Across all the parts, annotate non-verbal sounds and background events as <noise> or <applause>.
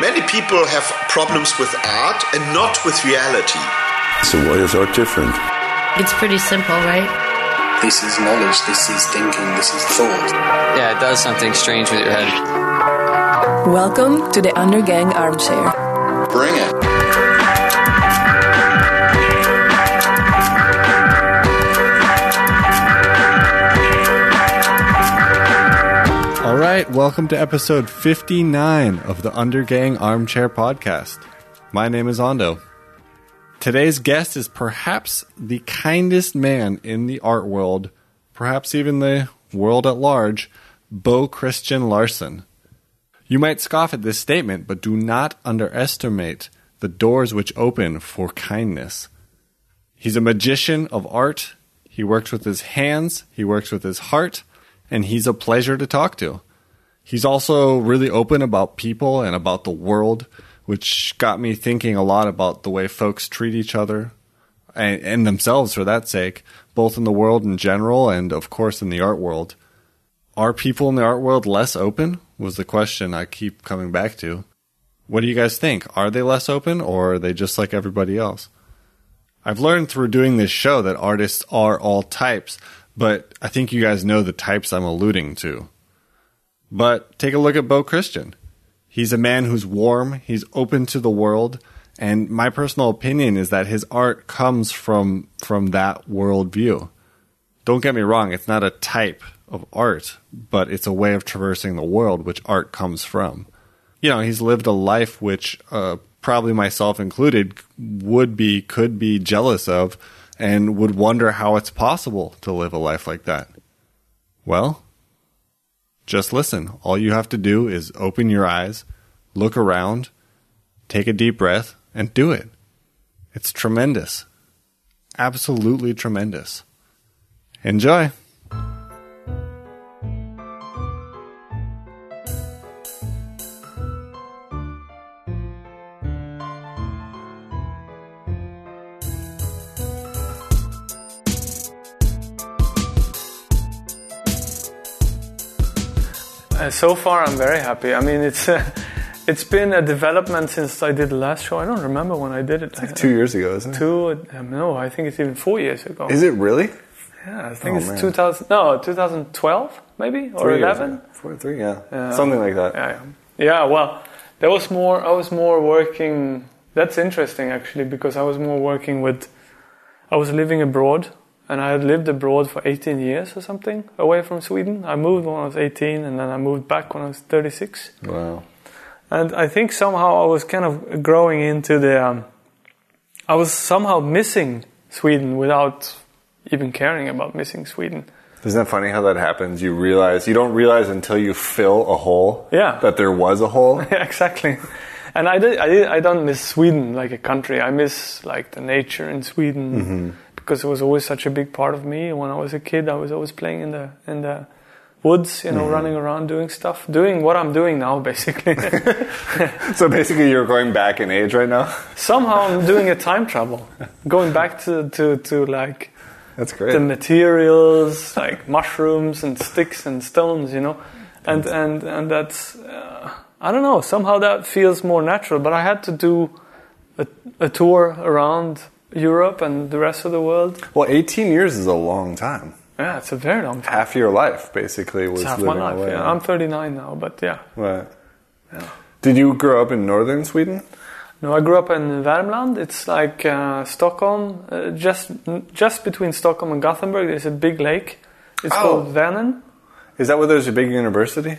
Many people have problems with art and not with reality. So why is art different? It's pretty simple, right? This is knowledge, this is thinking, this is thought. Yeah, it does something strange with your head. Welcome to the Undergang Armchair. Bring it. Right, welcome to episode 59 of the Undergang Armchair Podcast. My name is Ondo. Today's guest is perhaps the kindest man in the art world, perhaps even the world at large, Bo Christian Larsson. You might scoff at this statement, but do not underestimate the doors which open for kindness. He's a magician of art. He works with his hands, he works with his heart, and he's a pleasure to talk to. He's also really open about people and about the world, which got me thinking a lot about the way folks treat each other and, and themselves for that sake, both in the world in general and, of course, in the art world. Are people in the art world less open? Was the question I keep coming back to. What do you guys think? Are they less open or are they just like everybody else? I've learned through doing this show that artists are all types, but I think you guys know the types I'm alluding to. But take a look at Bo Christian. He's a man who's warm, he's open to the world, and my personal opinion is that his art comes from from that worldview. Don't get me wrong, it's not a type of art, but it's a way of traversing the world which art comes from. You know, he's lived a life which uh, probably myself included would be could be jealous of and would wonder how it's possible to live a life like that. Well, just listen. All you have to do is open your eyes, look around, take a deep breath, and do it. It's tremendous. Absolutely tremendous. Enjoy. So far, I'm very happy. I mean, it's uh, <laughs> it's been a development since I did the last show. I don't remember when I did it. Like two years ago, isn't it? Two? Um, no, I think it's even four years ago. Is it really? Yeah, I think Oh, it's man. 2000. No, 2012 maybe or Three years 11. ago. Four, three, yeah. Something like that. Yeah, yeah. yeah. Well, there was more. I was more working. That's interesting actually because I was more working with. I was living abroad, and I had lived abroad for 18 years or something away from Sweden. I moved when I was 18, and then I moved back when I was 36. Wow. And I think somehow I was kind of growing into the. Um, I was somehow missing Sweden without even caring about missing Sweden. Isn't that funny how that happens? You realize you don't realize until you fill a hole. Yeah. That there was a hole. <laughs> Yeah, exactly. And I did, I did, I don't miss Sweden like a country. I miss like the nature in Sweden because it was always such a big part of me. When I was a kid, I was always playing in the in the woods, you know, running around doing stuff, doing what I'm doing now, basically. <laughs> so basically, you're going back in age right now. Somehow I'm doing a time travel, going back to to to like That's great. the materials like mushrooms and sticks and stones you know and and and that's uh, i don't know somehow that feels more natural but i had to do a, a tour around europe and the rest of the world well, 18 years is a long time. yeah it's a very long time Half your life basically was it's half my life away. yeah. i'm 39 now but yeah Right. Did you grow up in northern Sweden? no i grew up in värmland it's like uh, stockholm uh, just just between stockholm and gothenburg there's a big lake it's Oh. called vänern Is that where there's a big university?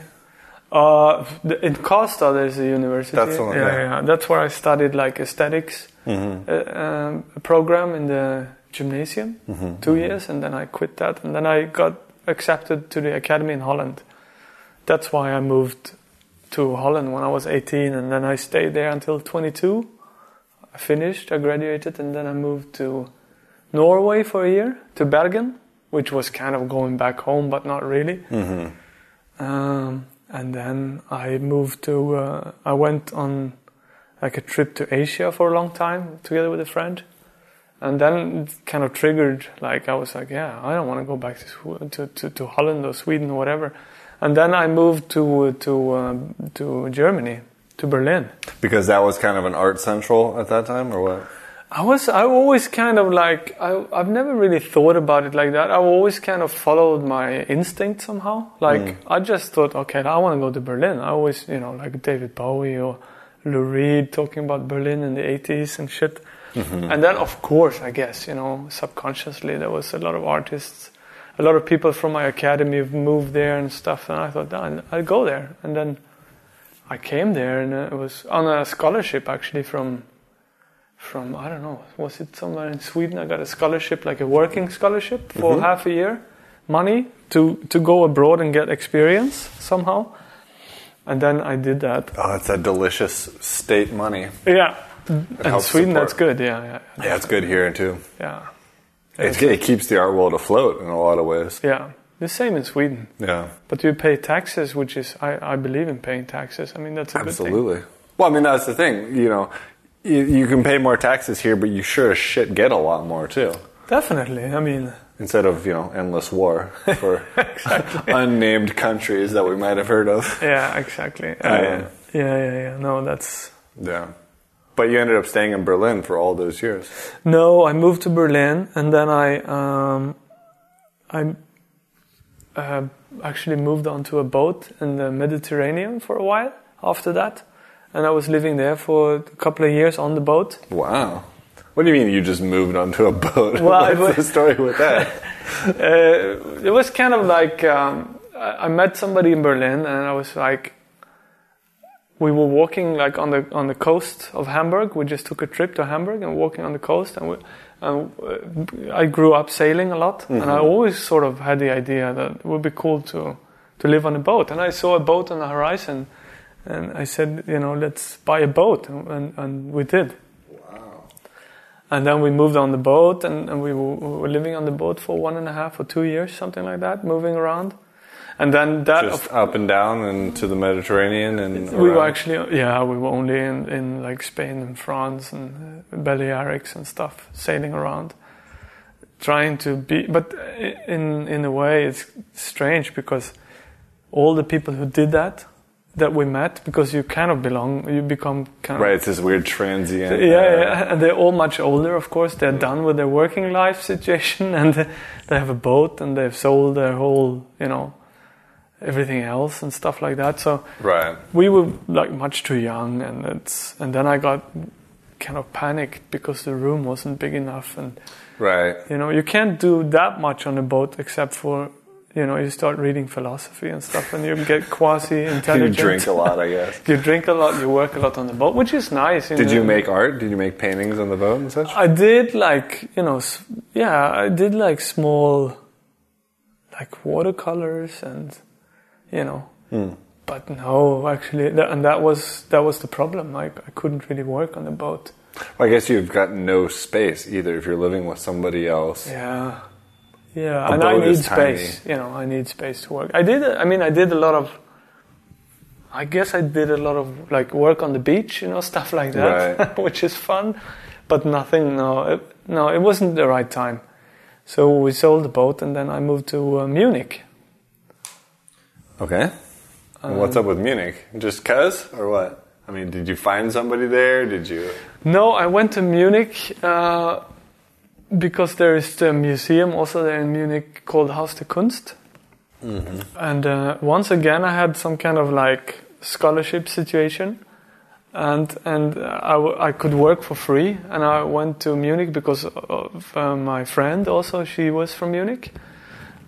Uh, in Costa, there's a university. That's one, yeah, yeah. yeah. That's where I studied like aesthetics Mm-hmm. uh, um, program in the gymnasium, Mm-hmm. two years, and then I quit that, and then I got accepted to the academy in Holland. That's why I moved to Holland when I was 18, and then I stayed there until 22. I finished, I graduated, and then I moved to Norway for a year, to Bergen, which was kind of going back home, but not really. Um, and then I moved to, uh, I went on like a trip to Asia for a long time together with a friend. And then it kind of triggered, like, I was like, yeah, I don't want to go back to, to, to, to Holland or Sweden or whatever. And then I moved to, to, um, to Germany to Berlin. Because that was kind of an art central at that time, or what? I was I always kind of like I I've never really thought about it like that. I've always kind of followed my instinct somehow. Like I just thought, okay, I want to go to Berlin. I always, you know, like David Bowie or Lou Reed talking about Berlin in the 80s and shit. And then of course, I guess, you know, subconsciously there was a lot of artists, a lot of people from my academy have moved there and stuff and I thought, "Ah, I'll go there. And then I came there and it was on a scholarship actually from from I don't know was it somewhere in Sweden I got a scholarship like a working scholarship for mm-hmm. half a year money to to go abroad and get experience somehow and then I did that Oh, it's that delicious state money. yeah and Sweden support. that's good yeah yeah Yeah, it's good here too. yeah It, it keeps the art world afloat in a lot of ways. yeah the same in Sweden Yeah, but you pay taxes which is I, I believe in paying taxes I mean that's a good absolutely. Well, I mean that's the thing. You know, you, you can pay more taxes here, but you sure as shit get a lot more too. definitely. I mean Instead of you know endless war for <laughs> unnamed countries that we might have heard of. yeah exactly. Um, <laughs> yeah yeah yeah yeah. No that's Yeah, but you ended up staying in Berlin for all those years. No, I moved to Berlin, and then I um, I uh, actually moved onto a boat in the Mediterranean for a while after that, and I was living there for a couple of years on the boat. Wow. What do you mean you just moved onto a boat? <laughs> Well, What's was- the story with that? <laughs> Uh, it was kind of like um, I met somebody in Berlin, and I was like, we were walking like on the on the coast of Hamburg. We just took a trip to Hamburg and walking on the coast, and, we, and uh, I grew up sailing a lot, and I always sort of had the idea that it would be cool to to live on a boat. And I saw a boat on the horizon, and I said, you know, let's buy a boat, and, and, we did. Wow. And then we moved on the boat, and, and we, were, we were living on the boat for one and a half or two years, something like that, moving around. And then that, Just up and down and to the Mediterranean and we were actually, yeah, we were only in, in like Spain and France and uh, Balearics and stuff, sailing around, trying to be. But in in a way, it's strange because all the people who did that, that we met, because you kind of belong, you become kind of right. It's this weird transient. yeah, uh, yeah, and they're all much older, of course. They're done with their working life situation, <laughs> and they they have a boat, and they've sold their whole, you know, everything else and stuff like that. So Right. we were like much too young, and it's and then I got kind of panicked because the room wasn't big enough, and Right. you know, you can't do that much on a boat except for. You know, you start reading philosophy and stuff, and you get quasi <laughs> intelligent. You drink a lot, I guess. <laughs> You drink a lot. You work a lot on the boat, which is nice. in Did you make art? Did you make paintings on the boat and such? I did like you know, yeah, I did like small, like watercolors and you know, hmm. but no, actually, that, and that was that was the problem. Like I couldn't really work on the boat. Well, I guess you've got no space either if you're living with somebody else. Yeah, yeah, and I need is tiny. space. You know, I need space to work. I did. I mean, I did a lot of. I guess I did a lot of like work on the beach, you know, <laughs> stuff like that, Right. <laughs> which is fun, but nothing. No, it, no, it wasn't the right time. So we sold the boat, and then I moved to uh, Munich. Okay. And what's up with Munich? Just cuz or what? I mean, did you find somebody there? Did you? No, I went to Munich uh, because there is the museum also there in Munich called Haus der Kunst. And uh, once again, I had some kind of like scholarship situation, and and I, w- I could work for free. And I went to Munich because of uh, my friend also. She was from Munich,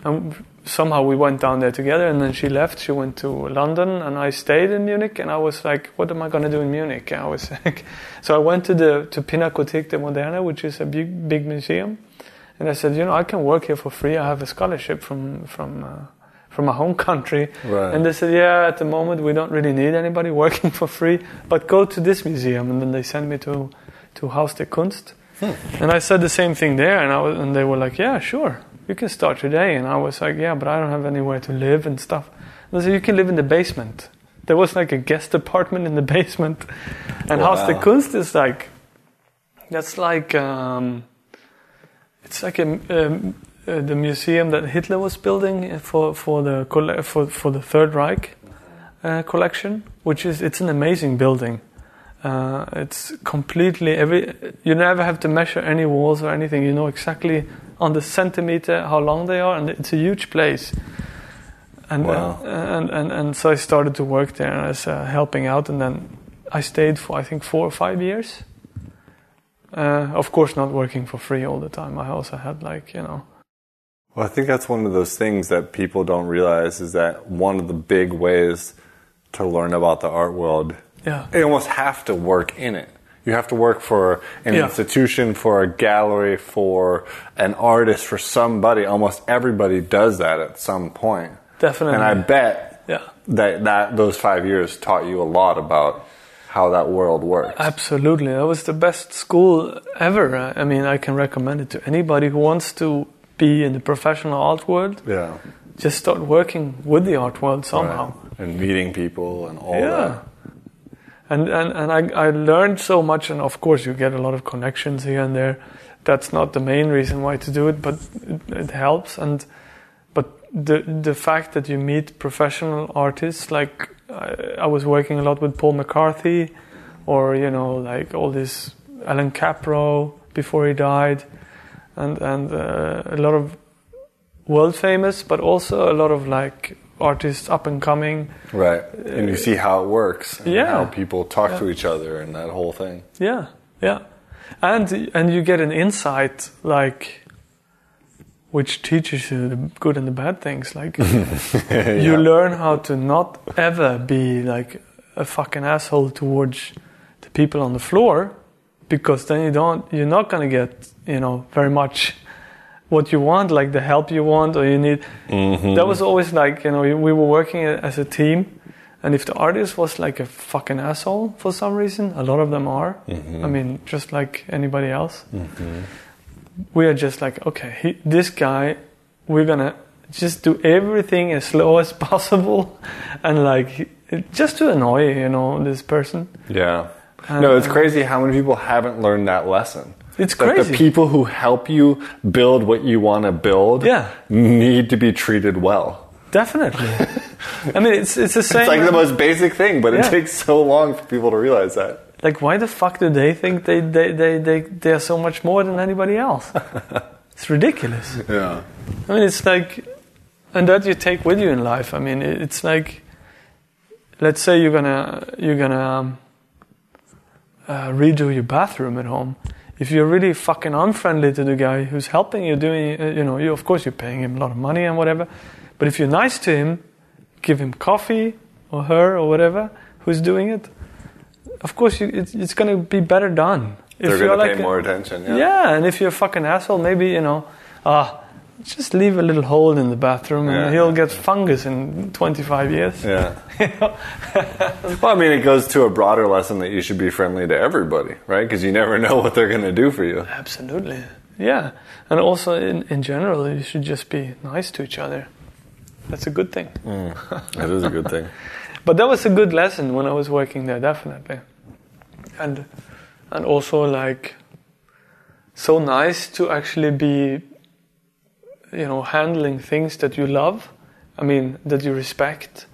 and somehow we went down there together. And then she left. She went to London, and I stayed in Munich. And I was like, what am I going to do in Munich? And I was <laughs> like, so I went to the to Pinakothek der Moderne, which is a big big museum. And I said, you know, I can work here for free. I have a scholarship from from uh, from my home country. Right. And they said, yeah, at the moment we don't really need anybody working <laughs> for free, but go to this museum. And then they sent me to to Haus der Kunst. And I said the same thing there, and I was, and they were like, yeah, sure, you can start today. And I was like, yeah, but I don't have anywhere to live and stuff. And they said, you can live in the basement. There was like a guest apartment in the <laughs> basement, and Haus der Kunst is like, that's like. Um, it's like a, um, uh, the museum that Hitler was building for for the for for the Third Reich, uh, collection, which is it's an amazing building. Uh, it's completely every. You never have to measure any walls or anything. You know exactly on the centimeter how long they are, and it's a huge place. And Wow. uh, and, and and so I started to work there as uh, helping out, and then I stayed for I think four or five years. Uh, of course, not working for free all the time. I also had like you know. Well, I think that's one of those things that people don't realize is that one of the big ways to learn about the art world, Yeah. you almost have to work in it. You have to work for an Yeah. institution, for a gallery, for an artist, for somebody. Almost everybody does that at some point. Definitely. And I bet Yeah. that, that those five years taught you a lot about how that world works. Absolutely, that was the best school ever. I mean, I can recommend it to anybody who wants to be in the professional art world. yeah. Just start working with the art world somehow. Right. And meeting people and all Yeah. that. And and, and I, I learned so much, and of course, you get a lot of connections here and there. That's not the main reason why to do it, but it, it helps. And but the the fact that you meet professional artists, like I, I was working a lot with Paul McCarthy, or you know, like all this Allan Kaprow before he died, and and uh, a lot of world famous, but also a lot of like artists up and coming. Right. And you see how it works and Yeah. how people talk to each other and that whole thing. Yeah, yeah, and and you get an insight like which teaches you the good and the bad things. Like <laughs> you learn how to not ever be like a fucking asshole towards the people on the floor, because then you don't you're not gonna get you know very much what you want, like the help you want or you need. Mm-hmm. That was always like you know we were working as a team. And if the artist was like a fucking asshole for some reason, a lot of them are. Mm-hmm. I mean, just like anybody else. Mm-hmm. We are just like, okay, he, this guy, we're gonna just do everything as slow as <laughs> possible, and like just to annoy you know this person. Yeah. And, no, it's crazy how many people haven't learned that lesson. It's That crazy. the people who help you build what you want to build Yeah. need to be treated well. Definitely. <laughs> I mean, it's it's the same. It's like the most basic thing, but it takes so long for people to realize that. like why the fuck do they think they they they they, they are so much more than anybody else? <laughs> it's ridiculous. Yeah. I mean, it's like, and that you take with you in life. I mean, it's like, let's say you're gonna you're gonna um, uh, redo your bathroom at home. If you're really fucking unfriendly to the guy who's helping you doing, uh, you know, you of course you're paying him a lot of money and whatever, but if you're nice to him, give him coffee or her or whatever who's doing it, of course you, it's, it's gonna be better done. If They're you're going to like pay more attention. Yeah. yeah, and if you're a fucking asshole, maybe, you know, ah, just leave a little hole in the bathroom Yeah. and he'll get fungus in 25 years. Yeah. <laughs> <laughs> well, I mean, it goes to a broader lesson that you should be friendly to everybody, right? Because you never know what they're going to do for you. Absolutely. Yeah. And also, in, in general, you should just be nice to each other. That's a good thing. Mm. That is a good thing. <laughs> But that was a good lesson when I was working there, definitely. And and also like so nice to actually be you know handling things that you love. I mean that you respect,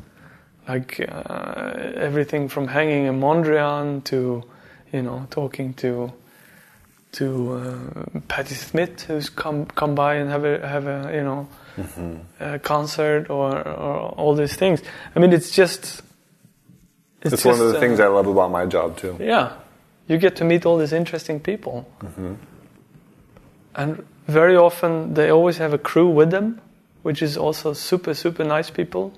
like uh, everything from hanging a Mondrian to you know talking to to uh, Patti Smith who's come come by and have a have a you know a concert or, or all these things. I mean, it's just it's, It's one of the uh, things I love about my job, too. yeah, you get to meet all these interesting people, and very often they always have a crew with them, which is also super super nice people.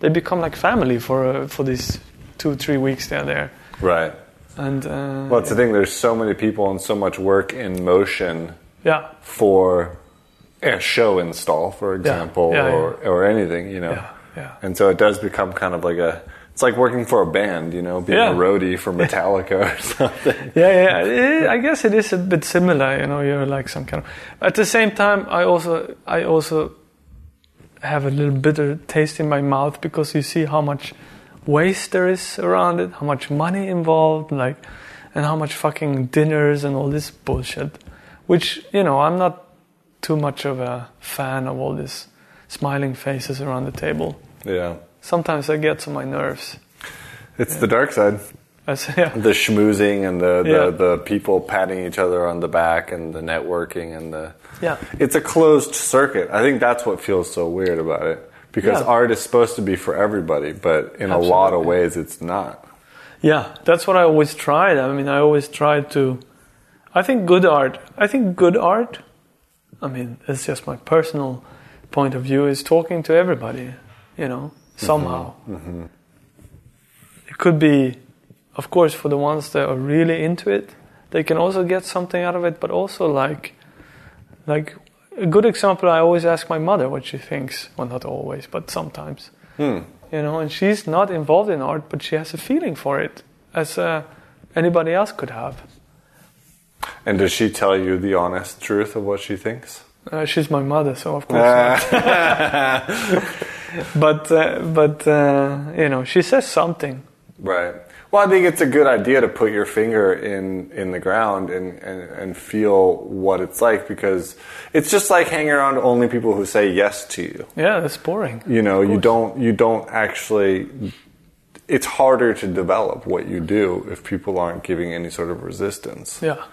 They become like family for uh, for these two three weeks they're there, Right. and uh, Well, it's the thing. There's so many people and so much work in motion yeah, for a show install, for example, Yeah, yeah. or or anything, you know. yeah, yeah. And so it does become kind of like a. It's like working for a band, you know, being Yeah. a roadie for Metallica or <laughs> something. yeah, yeah. It, I guess it is a bit similar. You know, you're like some kind of. At the same time, I also, I also have a little bitter taste in my mouth because you see how much waste there is around it, how much money involved, like, and how much fucking dinners and all this bullshit. Which you know, I'm not too much of a fan of all this smiling faces around the table. Yeah. Sometimes that gets on my nerves. It's the dark side. <laughs> As, yeah. The schmoozing and the, Yeah. the, the people patting each other on the back and the networking and the. Yeah. It's a closed circuit. I think that's what feels so weird about it. Because Yeah. art is supposed to be for everybody, but in a lot of ways it's not. Yeah, that's what I always tried. I mean, I always tried to. I think good art. I think good art. I mean, it's just my personal point of view. Is talking to everybody, you know, somehow. It could be, of course, for the ones that are really into it, they can also get something out of it. But also, like, like a good example, I always ask my mother what she thinks. Well, not always, but sometimes you know, and she's not involved in art, but she has a feeling for it, as uh, anybody else could have. And does she tell you the honest truth of what she thinks? Uh, she's my mother, so of course. not. <laughs> <laughs> but uh, but uh, you know, she says something. Right. Well, I think it's a good idea to put your finger in, in the ground and, and, and feel what it's like because it's just like hanging around only people who say yes to you. Yeah, that's boring. You know, you don't you don't actually. It's harder to develop what you do if people aren't giving any sort of resistance. Yeah,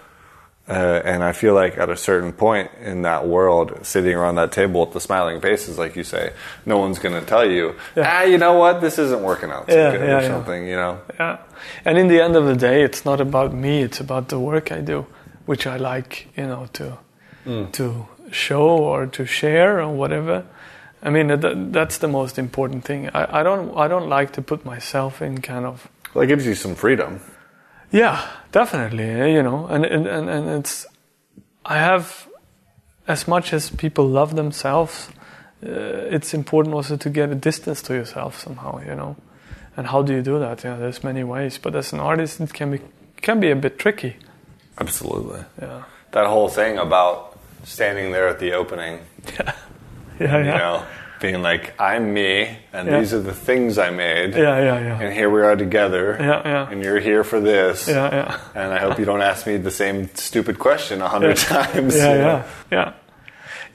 Uh, and I feel like at a certain point in that world, sitting around that table with the smiling faces, like you say, no one's going to tell you, Yeah. ah, you know what, this isn't working out so Yeah, yeah, or yeah. something, you know. yeah. And in the end of the day, it's not about me; it's about the work I do, which I like, you know, to to show or to share or whatever. I mean, that, that's the most important thing. I, I don't I don't like to put myself in kind of Well, it gives you some freedom. Yeah, definitely. eh, You know, and and and, it's I have as much as people love themselves, uh, it's important also to get a distance to yourself somehow. You know, and how do you do that? Yeah, there's many ways, but as an artist, it can be can be a bit tricky. Absolutely. Yeah, That whole thing about standing there at the opening, <laughs> yeah, yeah, you know, being like, I'm me, and Yeah. these are the things I made, yeah, yeah, yeah, and here we are together, Yeah, yeah. and you're here for this. yeah, yeah. And I hope you don't ask me the same stupid question a hundred times. yeah, yeah, yeah,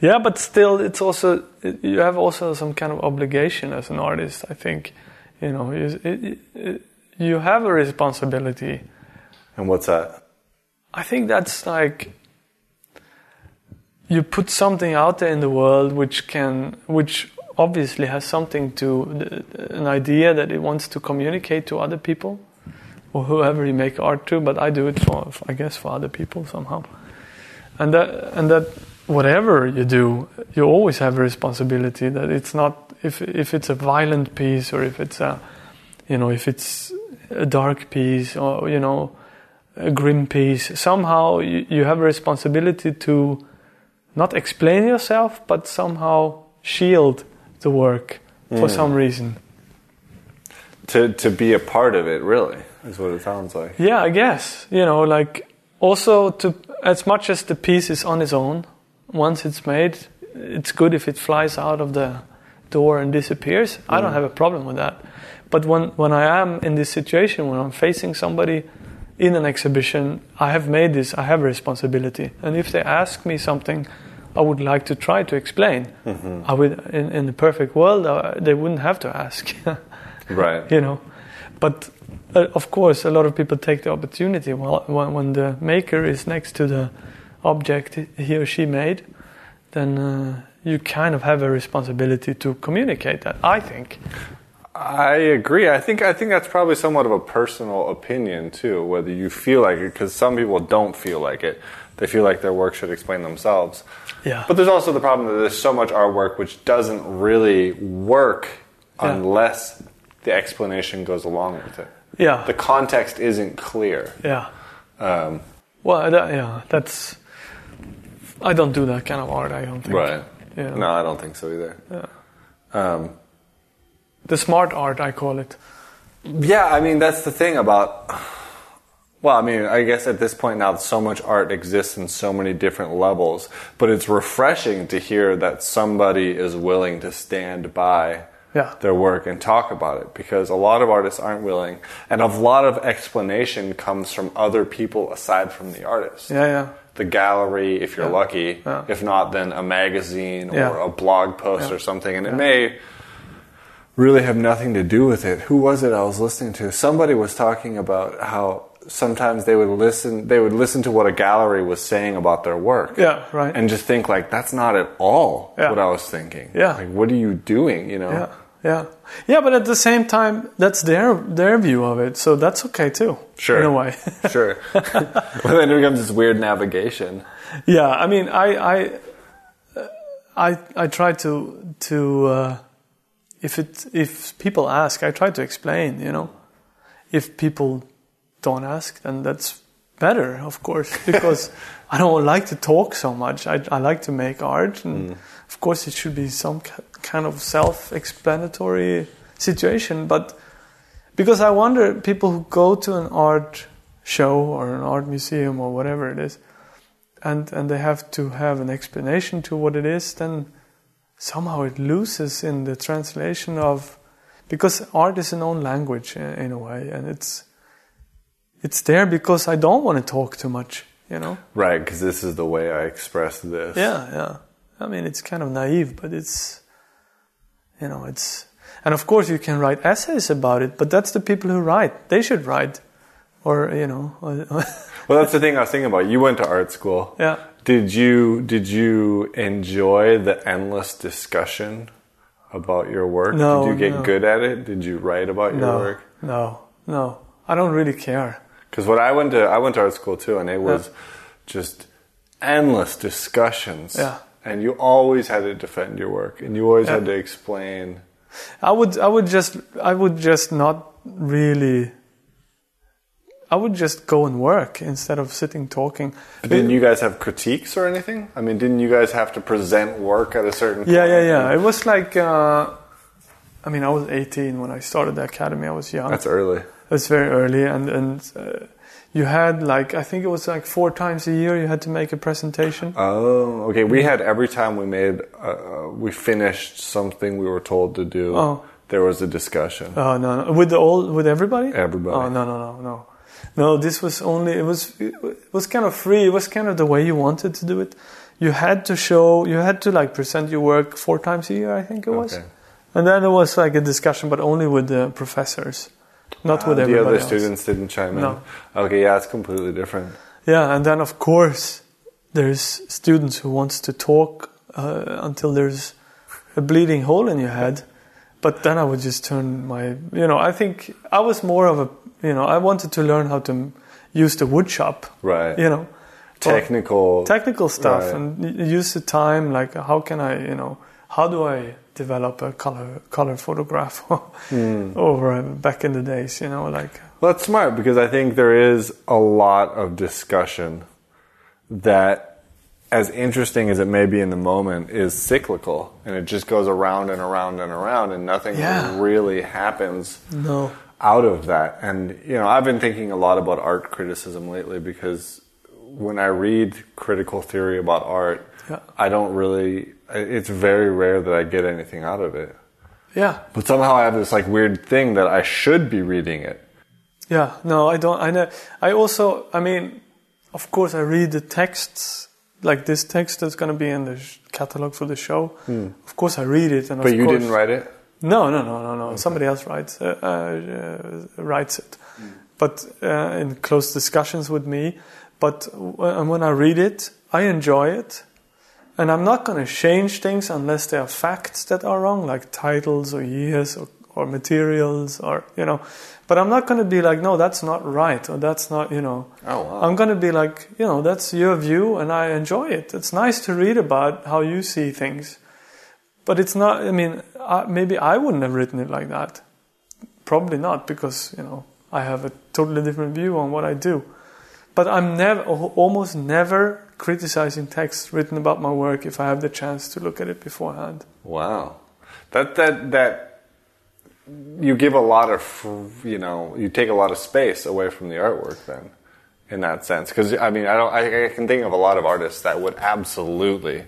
yeah. But still, it's also you have also some kind of obligation as an artist. I think, you know, you, it, it, you have a responsibility. And what's that? I think that's like you put something out there in the world which can, which obviously has something to an idea that it wants to communicate to other people or whoever you make art to. But I do it for, I guess, for other people somehow. And that, and that, whatever you do, you always have a responsibility. That it's not if if it's a violent piece or if it's a, you know, if it's a dark piece or you know a grim piece. Somehow you, you have a responsibility to not explain yourself, but somehow shield the work for hmm. some reason. To to be a part of it, really, is what it sounds like. Yeah, I guess. You know, like also to as much as the piece is on its own, once it's made, it's good if it flies out of the door and disappears. I don't hmm. have a problem with that. But when when I am in this situation, when I'm facing somebody in an exhibition, I have made this. I have a responsibility, and if they ask me something. I would like to try to explain. I would, in, in the perfect world, uh, they wouldn't have to ask. <laughs> Right. you know. But uh, of course, a lot of people take the opportunity while, when, when the maker is next to the object he or she made, then uh, you kind of have a responsibility to communicate that. I think. I agree. I think I think that's probably somewhat of a personal opinion too, whether you feel like it, because some people don't feel like it. They feel like their work should explain themselves. Yeah. But there's also the problem that there's so much artwork which doesn't really work Yeah. unless the explanation goes along with it. Yeah. The context isn't clear. yeah. Um, Well, that, yeah. That's. I don't do that kind of art. I don't think. right. Yeah. No, I don't think so either. Um, The smart art, I call it. Yeah, I mean that's the thing about. Well, I mean, I guess at this point now, so much art exists in so many different levels, but it's refreshing to hear that somebody is willing to stand by Yeah. their work and talk about it because a lot of artists aren't willing, and a lot of explanation comes from other people aside from the artist. Yeah, yeah. The gallery, if you're Yeah. lucky. Yeah. If not, then a magazine or a blog post or something, and it may really have nothing to do with it. Who was it I was listening to? Somebody was talking about how sometimes they would listen they would listen to what a gallery was saying about their work. Yeah, right. And just think like that's not at all Yeah. what I was thinking. Yeah. Like what are you doing, you know? Yeah, yeah, yeah. But at the same time, that's their their view of it, so that's okay too. Sure. in a way. <laughs> <laughs> sure. <laughs> well, then it becomes this weird navigation. yeah, I mean, I I I I try to to uh, if it if people ask, I try to explain. You know, if people don't ask, then that's better, of course, <laughs> because I don't like to talk so much. I I like to make art, and mm. of course, it should be some ki- kind of self-explanatory situation, but because I wonder people who go to an art show or an art museum or whatever it is and and they have to have an explanation to what it is then somehow it loses in the translation of because art is an own language in, in a way and it's it's there because I don't want to talk too much you know Right, because this is the way I express this. yeah yeah I mean it's kind of naive but it's you know it's and of course you can write essays about it but that's the people who write they should write or you know <laughs> Well, that's the thing I was thinking about. You went to art school. yeah Did you did you enjoy the endless discussion about your work? No, Did you get no. good at it? Did you write about your no work? no no I don't really care Because when I went to I went to art school too, and it was just endless discussions. Yeah. And you always had to defend your work, and you always Yeah. had to explain. I would I would just I would just not really I would just go and work instead of sitting talking. But didn't you guys have critiques or anything? I mean, didn't you guys have to present work at a certain? Yeah, point? yeah, yeah. It was like uh, I mean, I was 18 when I started the academy. I was young. That's early. It was very early, and and uh, you had like I think it was like four times a year you had to make a presentation. Oh, okay. We had every time we made, uh, we finished something we were told to do. Oh. There was a discussion. Oh no, no, with the all with everybody. Everybody. Oh no, no, no, no, no. This was only it was it was kind of free. It was kind of the way you wanted to do it. You had to show. You had to like present your work four times a year. I think it was, Okay. and then it was like a discussion, but only with the professors, not with Uh, the other else. students didn't chime in. No. Okay, yeah, it's completely different. Yeah, and then of course there's students who wants to talk uh, until there's a bleeding hole in your head. But then I would just turn my, you know, I think I was more of a, you know, I wanted to learn how to m- use the wood shop, Right. you know, Technical. technical stuff Right. and use the time. Like, how can I, you know, how do I develop a color color photograph <laughs> Hmm. over uh, back in the days, you know, like Well, that's smart because I think there is a lot of discussion that, as interesting as it may be in the moment, is cyclical and it just goes around and around and around and nothing Yeah. really happens no, out of that. And, you know, I've been thinking a lot about art criticism lately because when I read critical theory about art, Yeah. I don't really, it's very rare that I get anything out of it. yeah, But somehow I have this like weird thing that I should be reading it. Yeah, no, I don't. I know. I also, I mean, of course, I read the texts, like this text that's going to be in the sh- catalog for the show. Of course, I read it, and Hmm. But you course, didn't write it? No, no, no, no, no. Somebody else writes uh, uh, uh, writes it, but uh, in close discussions with me. But w- when I read it, I enjoy it, and I'm not going to change things unless there are facts that are wrong, like titles or years or, or materials or you know. But I'm not going to be like, no, that's not right, or that's not, you know. Oh, wow. I'm going to be like, you know, that's your view, and I enjoy it. It's nice to read about how you see things. But it's not, I mean, I, maybe I wouldn't have written it like that. Probably not, because, you know, I have a totally different view on what I do. But I'm never, almost never criticizing texts written about my work if I have the chance to look at it beforehand. Wow, that that that you give a lot of you know you take a lot of space away from the artwork then in that sense because I mean I don't I, I can think of a lot of artists that would absolutely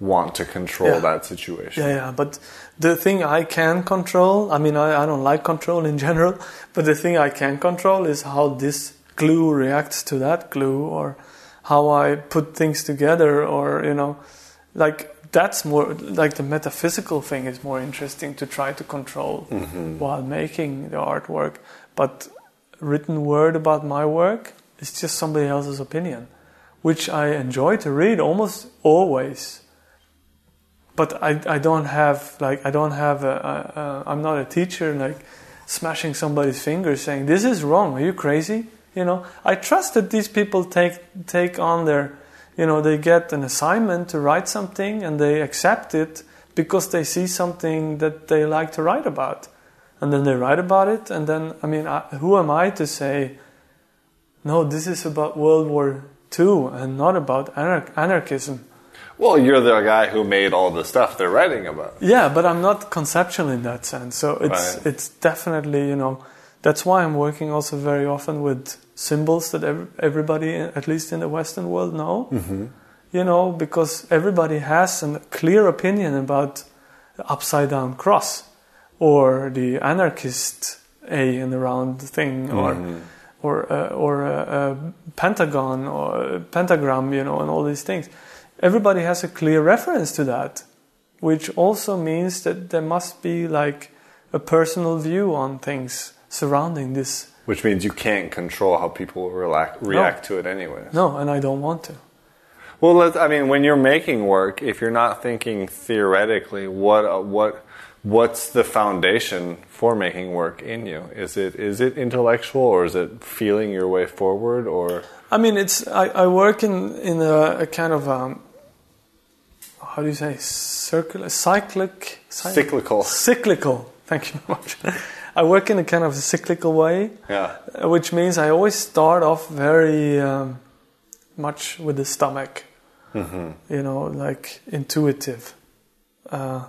want to control Yeah. that situation. Yeah, yeah. But the thing I can control, I mean, I, I don't like control in <laughs> general, but the thing I can control is how this glue reacts to that glue or how I put things together or, you know, like that's more like the metaphysical thing is more interesting to try to control Mm-hmm. while making the artwork. But written word about my work is just somebody else's opinion, which I enjoy to read almost always. But I, I don't have like I don't have a, a, a I'm not a teacher like smashing somebody's fingers saying this is wrong. Are you crazy? You know I trust that these people take take on their you know they get an assignment to write something and they accept it because they see something that they like to write about and then they write about it and then i mean I, who am i to say no this is about world war ii and not about anar- anarchism Well, you're the guy who made all the stuff they're writing about. yeah but i'm not conceptual in that sense so it's Right. it's definitely you know that's why i'm working also very often with symbols that ev- everybody at least in the western world know. Mm-hmm. You know because everybody has a clear opinion about the upside down cross or the anarchist a in the round thing or mm-hmm. or uh, or a, a pentagon or a pentagram you know and all these things. Everybody has a clear reference to that which also means that there must be like a personal view on things surrounding this Which means you can't control how people relax, react to it anyway. no and i don't want to Well, let's, I mean, when you're making work, if you're not thinking theoretically, what uh, what what's the foundation for making work in you? Is it is it intellectual or is it feeling your way forward or I mean, it's I, I work in in a, a kind of um, how do you say circular cyclic cy- Cyclical. cyclical. Thank you very much. I work in a kind of cyclical way, yeah? which means I always start off very um, much with the stomach, you know, like intuitive, uh,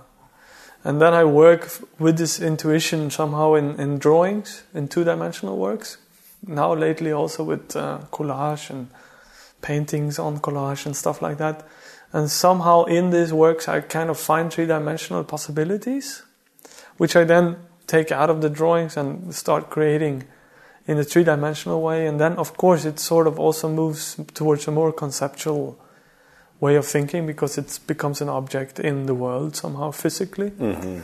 and then I work with this intuition somehow in, in drawings, in two dimensional works. Now lately also with uh, collage and paintings on collage and stuff like that. And somehow in these works I kind of find three dimensional possibilities, which I then take out of the drawings and start creating in a three dimensional way. And then, of course, it sort of also moves towards a more conceptual way of thinking because it becomes an object in the world somehow physically. Mm-hmm.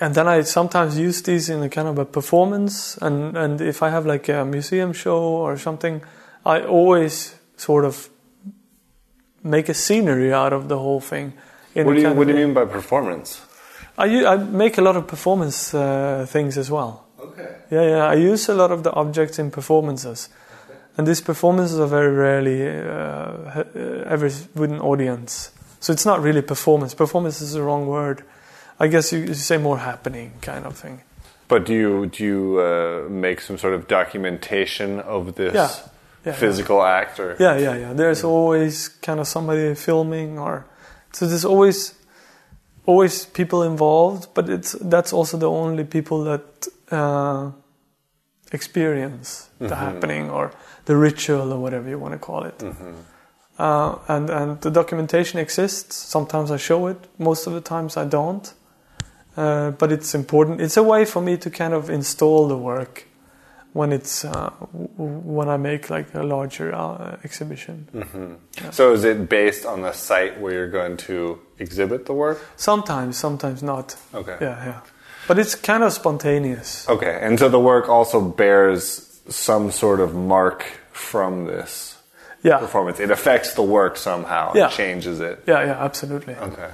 And then I sometimes use these in a kind of a performance. And, and if I have like a museum show or something, I always sort of make a scenery out of the whole thing. What do you What do you mean by performance? I, u- I make a lot of performance uh, things as well. Okay. Yeah, yeah. I use a lot of the objects in performances, and these performances are very rarely uh, uh, ever with an audience. So it's not really performance. Performance is the wrong word. I guess you, you say more happening kind of thing. But do you do you uh, make some sort of documentation of this Yeah. Yeah, physical act or Yeah, yeah, yeah. There's always kind of somebody filming, or so there's always always people involved. But it's that's also the only people that uh, experience the happening or the ritual or whatever you want to call it. Uh, and and the documentation exists. Sometimes I show it. Most of the times I don't. Uh, but it's important. It's a way for me to kind of install the work when it's uh, when I make like a larger uh, exhibition. So is it based on the site where you're going to exhibit the work? Sometimes, sometimes not. Okay. Yeah, yeah. But it's kind of spontaneous. Okay, and so the work also bears some sort of mark from this Yeah, performance. It affects the work somehow. Yeah. It changes it. yeah, yeah. Absolutely. Okay.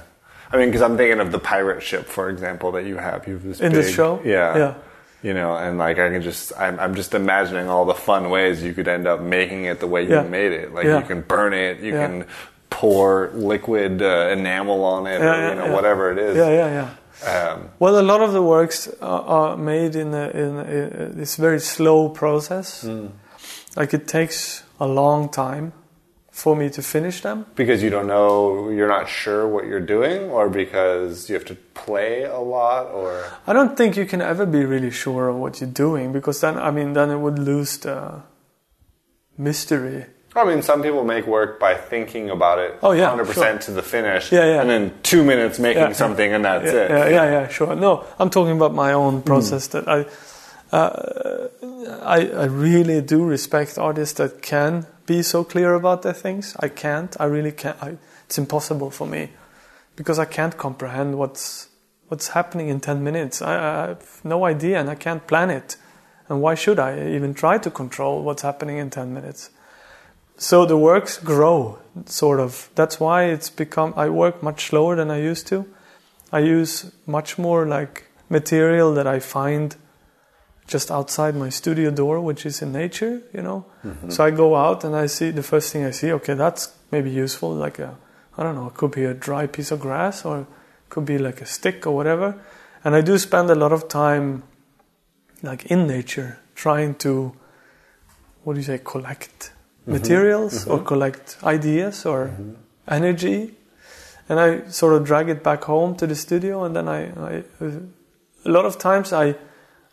I mean, because I'm thinking of the pirate ship, for example, that you have. You have this In this show? Yeah. Yeah. You know, and like I can just, I'm, I'm just imagining all the fun ways you could end up making it the way you Yeah. made it. Like Yeah. you can burn it, you Yeah. can pour liquid uh, enamel on it, or you know, whatever it is. Yeah, yeah, yeah. Um, Well, a lot of the works are, are made in, a, in a, this very slow process. Hmm. Like it takes a long time for me to finish them. because you don't know, you're not sure what you're doing, or because you have to play a lot, or I don't think you can ever be really sure of what you're doing because then, I mean, then it would lose the mystery. I mean, some people make work by thinking about it Oh, yeah, 100% sure. to the finish, Yeah, yeah. and then two minutes making Yeah. something, and that's yeah, it. Yeah, yeah, yeah, sure. No, I'm talking about my own process hmm. that I, uh, I, I really do respect artists that can be so clear about their things. I can't. I really can't. I, it's impossible for me because I can't comprehend what's what's happening in 10 minutes. I, I have no idea and I can't plan it. And why should I even try to control what's happening in 10 minutes? So the works grow, sort of. That's why it's become, I work much slower than I used to. I use much more like material that I find just outside my studio door, which is in nature, you know. Mm-hmm. So I go out and I see the first thing I see, okay, that's maybe useful, like a, I don't know, it could be a dry piece of grass or it could be like a stick or whatever. And I do spend a lot of time like in nature trying to what do you say collect mm-hmm. materials mm-hmm. or collect ideas or mm-hmm. energy and I sort of drag it back home to the studio and then I, I a lot of times I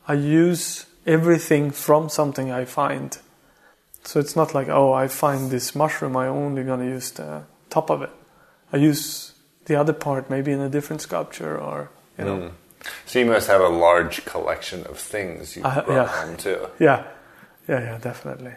I use everything from something I find so it's not like oh I find this mushroom I'm only gonna use the top of it I use the other part maybe in a different sculpture or you know mm. So you must have a large collection of things you uh, brought yeah. home too. Yeah, yeah, yeah, definitely.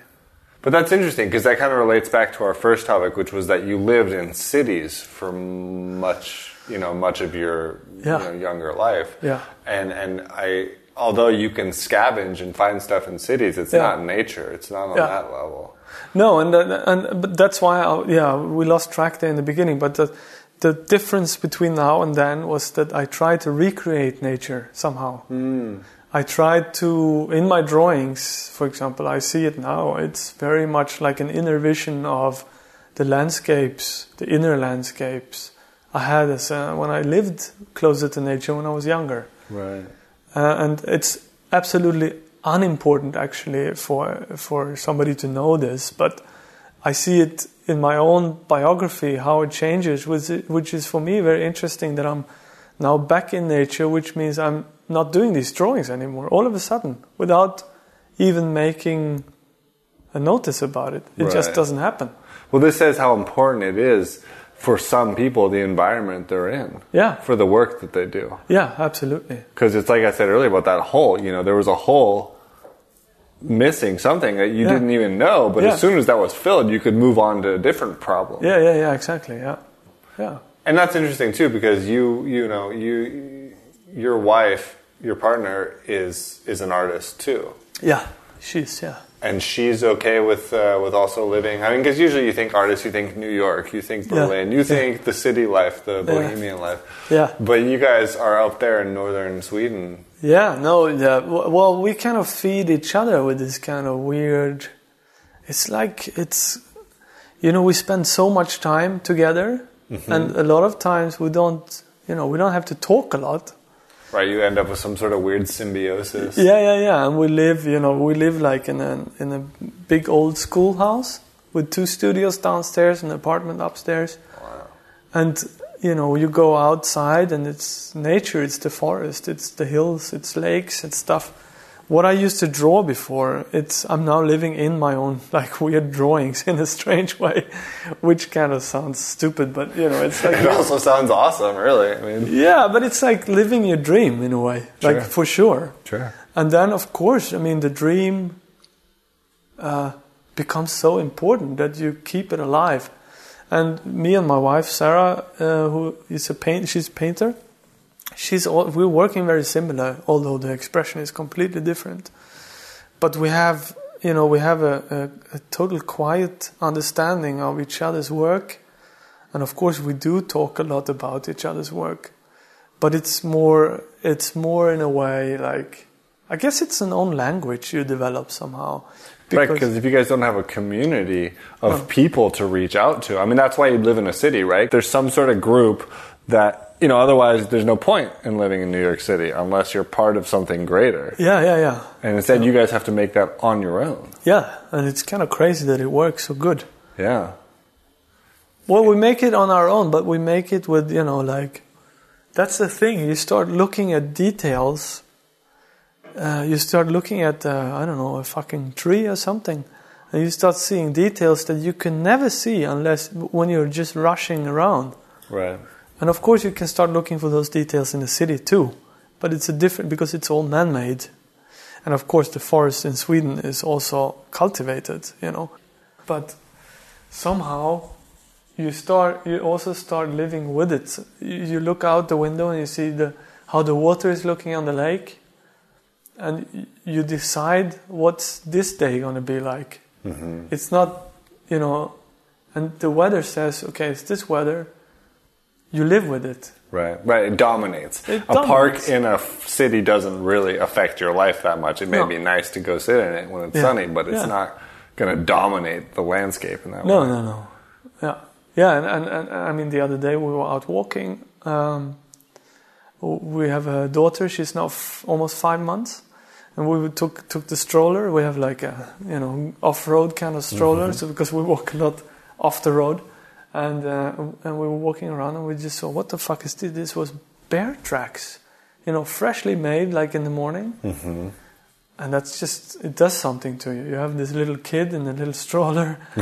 But that's interesting because that kind of relates back to our first topic, which was that you lived in cities for much, you know, much of your yeah. you know, younger life. Yeah. And and I, although you can scavenge and find stuff in cities, it's yeah. not nature. It's not on yeah. that level. No, and and but that's why, I, yeah, we lost track there in the beginning. But the, the difference between now and then was that I tried to recreate nature somehow. Mm. I tried to, in my drawings, for example, I see it now, it's very much like an inner vision of the landscapes, the inner landscapes I had as uh, when I lived closer to nature when I was younger. Right. Uh, and it's absolutely unimportant actually for for somebody to know this, but I see it in my own biography how it changes, which, which is for me very interesting that I'm now back in nature, which means I'm not doing these drawings anymore. All of a sudden, without even making a notice about it, it right. just doesn't happen. Well, this says how important it is for some people the environment they're in. Yeah. For the work that they do. Yeah, absolutely. Because it's like I said earlier about that hole. You know, there was a hole missing something that you yeah. didn't even know, but yeah. as soon as that was filled, you could move on to a different problem. Yeah, yeah, yeah, exactly. Yeah, yeah. And that's interesting too, because you, you know, you, your wife, your partner is is an artist too. Yeah, she's yeah. And she's okay with uh, with also living. I mean, because usually you think artists, you think New York, you think Berlin, yeah. you think the city life, the bohemian life. Yeah. But you guys are out there in northern Sweden yeah, no, yeah. Well, we kind of feed each other with this kind of weird. It's like it's, you know, we spend so much time together, mm-hmm. and a lot of times we don't, you know, we don't have to talk a lot. Right, you end up with some sort of weird symbiosis. Yeah, yeah, yeah. And we live, you know, we live like in a in a big old schoolhouse with two studios downstairs, and an apartment upstairs. Wow. And you know, you go outside and it's nature, it's the forest, it's the hills, it's lakes, it's stuff. What I used to draw before, it's I'm now living in my own <laughs> like weird drawings in a strange way, which kind of sounds stupid, but you know, it's <laughs> like it also sounds awesome, really. I mean, yeah, but it's like living your dream in a way, sure. like for sure. Sure. And then, of course, I mean, the dream uh, becomes so important that you keep it alive and me and my wife Sarah, uh, who is a paint, she's a painter. She's all, we're working very similar, although the expression is completely different. But we have, you know, we have a, a, a total quiet understanding of each other's work, and of course we do talk a lot about each other's work. But it's more, it's more in a way like, I guess it's an own language you develop somehow. Because right, because if you guys don't have a community of people to reach out to, I mean, that's why you live in a city, right? There's some sort of group that, you know, otherwise there's no point in living in New York City unless you're part of something greater. Yeah, yeah, yeah. And instead, yeah. you guys have to make that on your own. Yeah, and it's kind of crazy that it works so good. Yeah. Well, we make it on our own, but we make it with, you know, like, that's the thing. You start looking at details uh, you start looking at uh, I don't know a fucking tree or something, and you start seeing details that you can never see unless when you're just rushing around. Right. And of course, you can start looking for those details in the city too, but it's a different because it's all man-made, and of course, the forest in Sweden is also cultivated. You know, but somehow you start you also start living with it. You, look out the window and you see the how the water is looking on the lake. And you decide what's this day going to be like. Mm-hmm. It's not you know and the weather says okay it's this weather you live with it Right, right. It dominates. It a dominates. park in a city doesn't really affect your life that much. It may No. be nice to go sit in it when it's Yeah. sunny, but it's Yeah. not going to dominate the landscape in that No, way. no, no. No. Yeah, yeah, and, and, and I mean, the other day we were out walking. Um, we have a daughter. She's now f- almost five months, and we took took the stroller. We have like a you know off road kind of stroller, so because we walk a lot off the road, and uh, and we were walking around, and we just saw what the fuck is this? This was bear tracks, you know, freshly made, like in the morning. And that's just, it does something to you. You have this little kid in a little stroller, <laughs>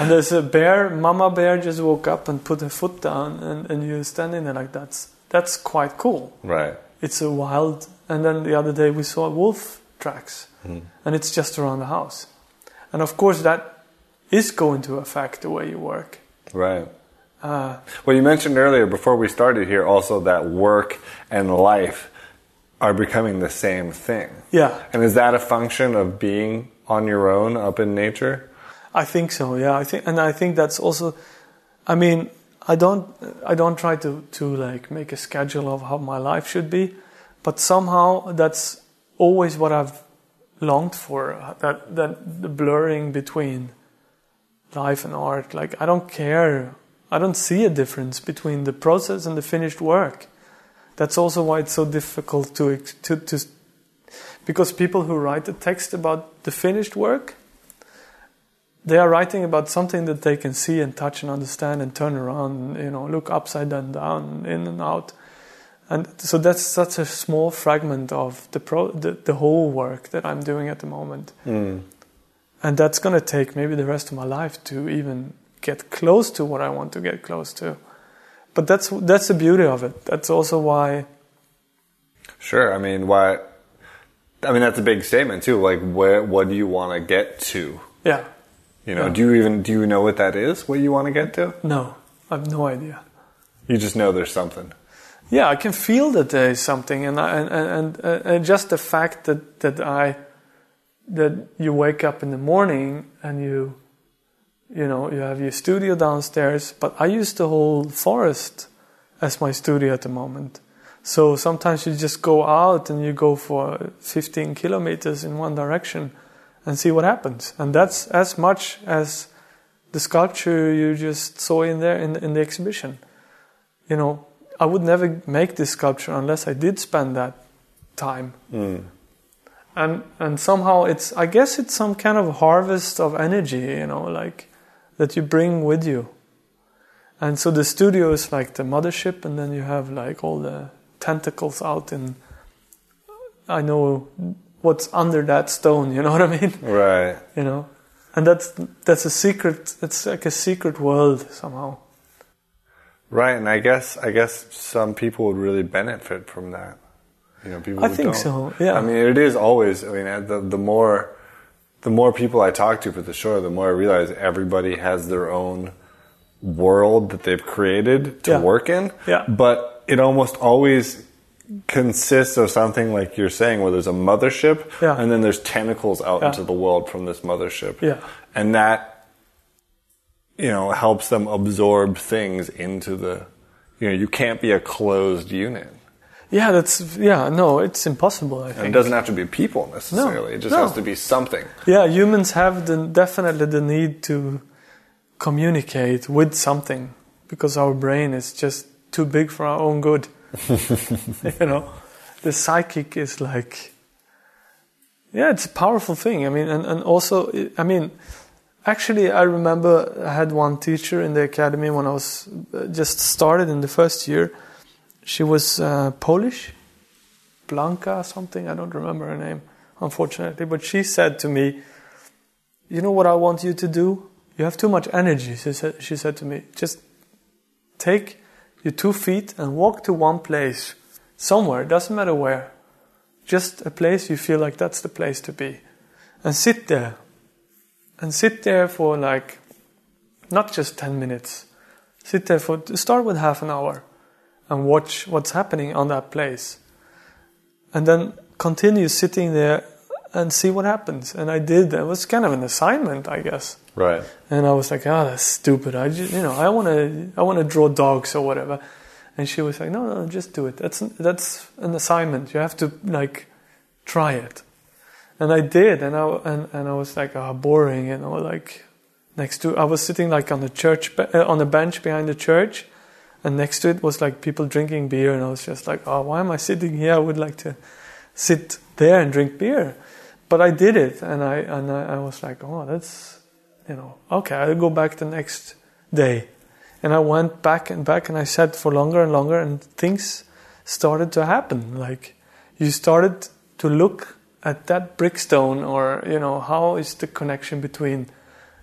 and there's a bear, mama bear just woke up and put her foot down, and, and you're standing there like that's, that's quite cool. Right. It's a wild, and then the other day we saw wolf tracks, and it's just around the house. And of course, that is going to affect the way you work. Right. Uh, Well, you mentioned earlier before we started here also that work and life are becoming the same thing. yeah, And is that a function of being on your own up in nature? I think so. Yeah, I think, and I think that's also. I mean, I don't, I don't try to to like make a schedule of how my life should be, but somehow that's always what I've longed for. That that the blurring between life and art. Like I don't care. I don't see a difference between the process and the finished work. That's also why it's so difficult to to to because people who write the text about the finished work they are writing about something that they can see and touch and understand and turn around, you know, look upside down, in and out. And so that's such a small fragment of the, pro, the, the whole work that I'm doing at the moment. Hmm. And that's going to take maybe the rest of my life to even get close to what I want to get close to. But that's, that's the beauty of it. That's also why, Sure. I mean, why? I mean, that's a big statement too. Like, where? What do you want to get to? yeah, You know, Yeah. do you even do you know what that is? What you want to get to? no, I have no idea. You just know there's something. Yeah, I can feel that there is something, and I, and and, and, and just the fact that that I that you wake up in the morning and you you know you have your studio downstairs, but I use the whole forest as my studio at the moment. So sometimes you just go out and you go for 15 kilometers in one direction and see what happens, and that's as much as the sculpture you just saw in there in, in the exhibition. You know, I would never make this sculpture unless I did spend that time. Hmm. And and somehow it's I guess it's some kind of harvest of energy, you know, like that you bring with you. And so the studio is like the mothership, and then you have like all the tentacles out in. I know what's under that stone. You know what I mean? Right. You know, and that's that's a secret. It's like a secret world somehow. Right. And I guess I guess some people would really benefit from that. You know, people. I think don't. so, yeah. I mean, it is always. I mean, the the more the more people I talk to for the show, the more I realize everybody has their own world that they've created to Yeah. work in. Yeah. But it almost always consists of something like you're saying, where there's a mothership, Yeah. and then there's tentacles out Yeah. into the world from this mothership. Yeah. And that, you know, helps them absorb things into the, you know, you can't be a closed unit. Yeah, that's yeah. No, it's impossible. I And think it doesn't have to be people necessarily. it just no. has to be something. Yeah, humans have the, definitely the need to communicate with something because our brain is just too big for our own good. <laughs> you know, the psychic is like, yeah, it's a powerful thing. I mean, and, and also, I mean, actually, I remember I had one teacher in the academy when I was uh, just started in the first year. She was uh, Polish, Blanca or something, I don't remember her name, unfortunately, but she said to me, You know what I want you to do? You have too much energy, she said, she said to me. Just take your two feet and walk to one place, somewhere, doesn't matter where. Just a place you feel like that's the place to be. And sit there. And sit there for like not just 10 minutes. Sit there for, start with half an hour and watch what's happening on that place. And then continue sitting there and see what happens. And I did. It was kind of an assignment, I guess. Right. And I was like, oh, that's stupid. I just, you know, I want to, I want to draw dogs or whatever. And she was like, no, no, just do it. That's, that's an assignment. You have to like try it. And I did. And I, and, and I was like, oh, boring. You know, like next to, I was sitting like on the church, uh, on a bench behind the church. And next to it was like people drinking beer. And I was just like, oh, why am I sitting here? I would like to sit there and drink beer. But I did it. And I, and I, I was like, oh, that's, you know, okay, I'll go back the next day. And I went back and back and I sat for longer and longer and things started to happen. Like you started to look at that brickstone or, you know, how is the connection between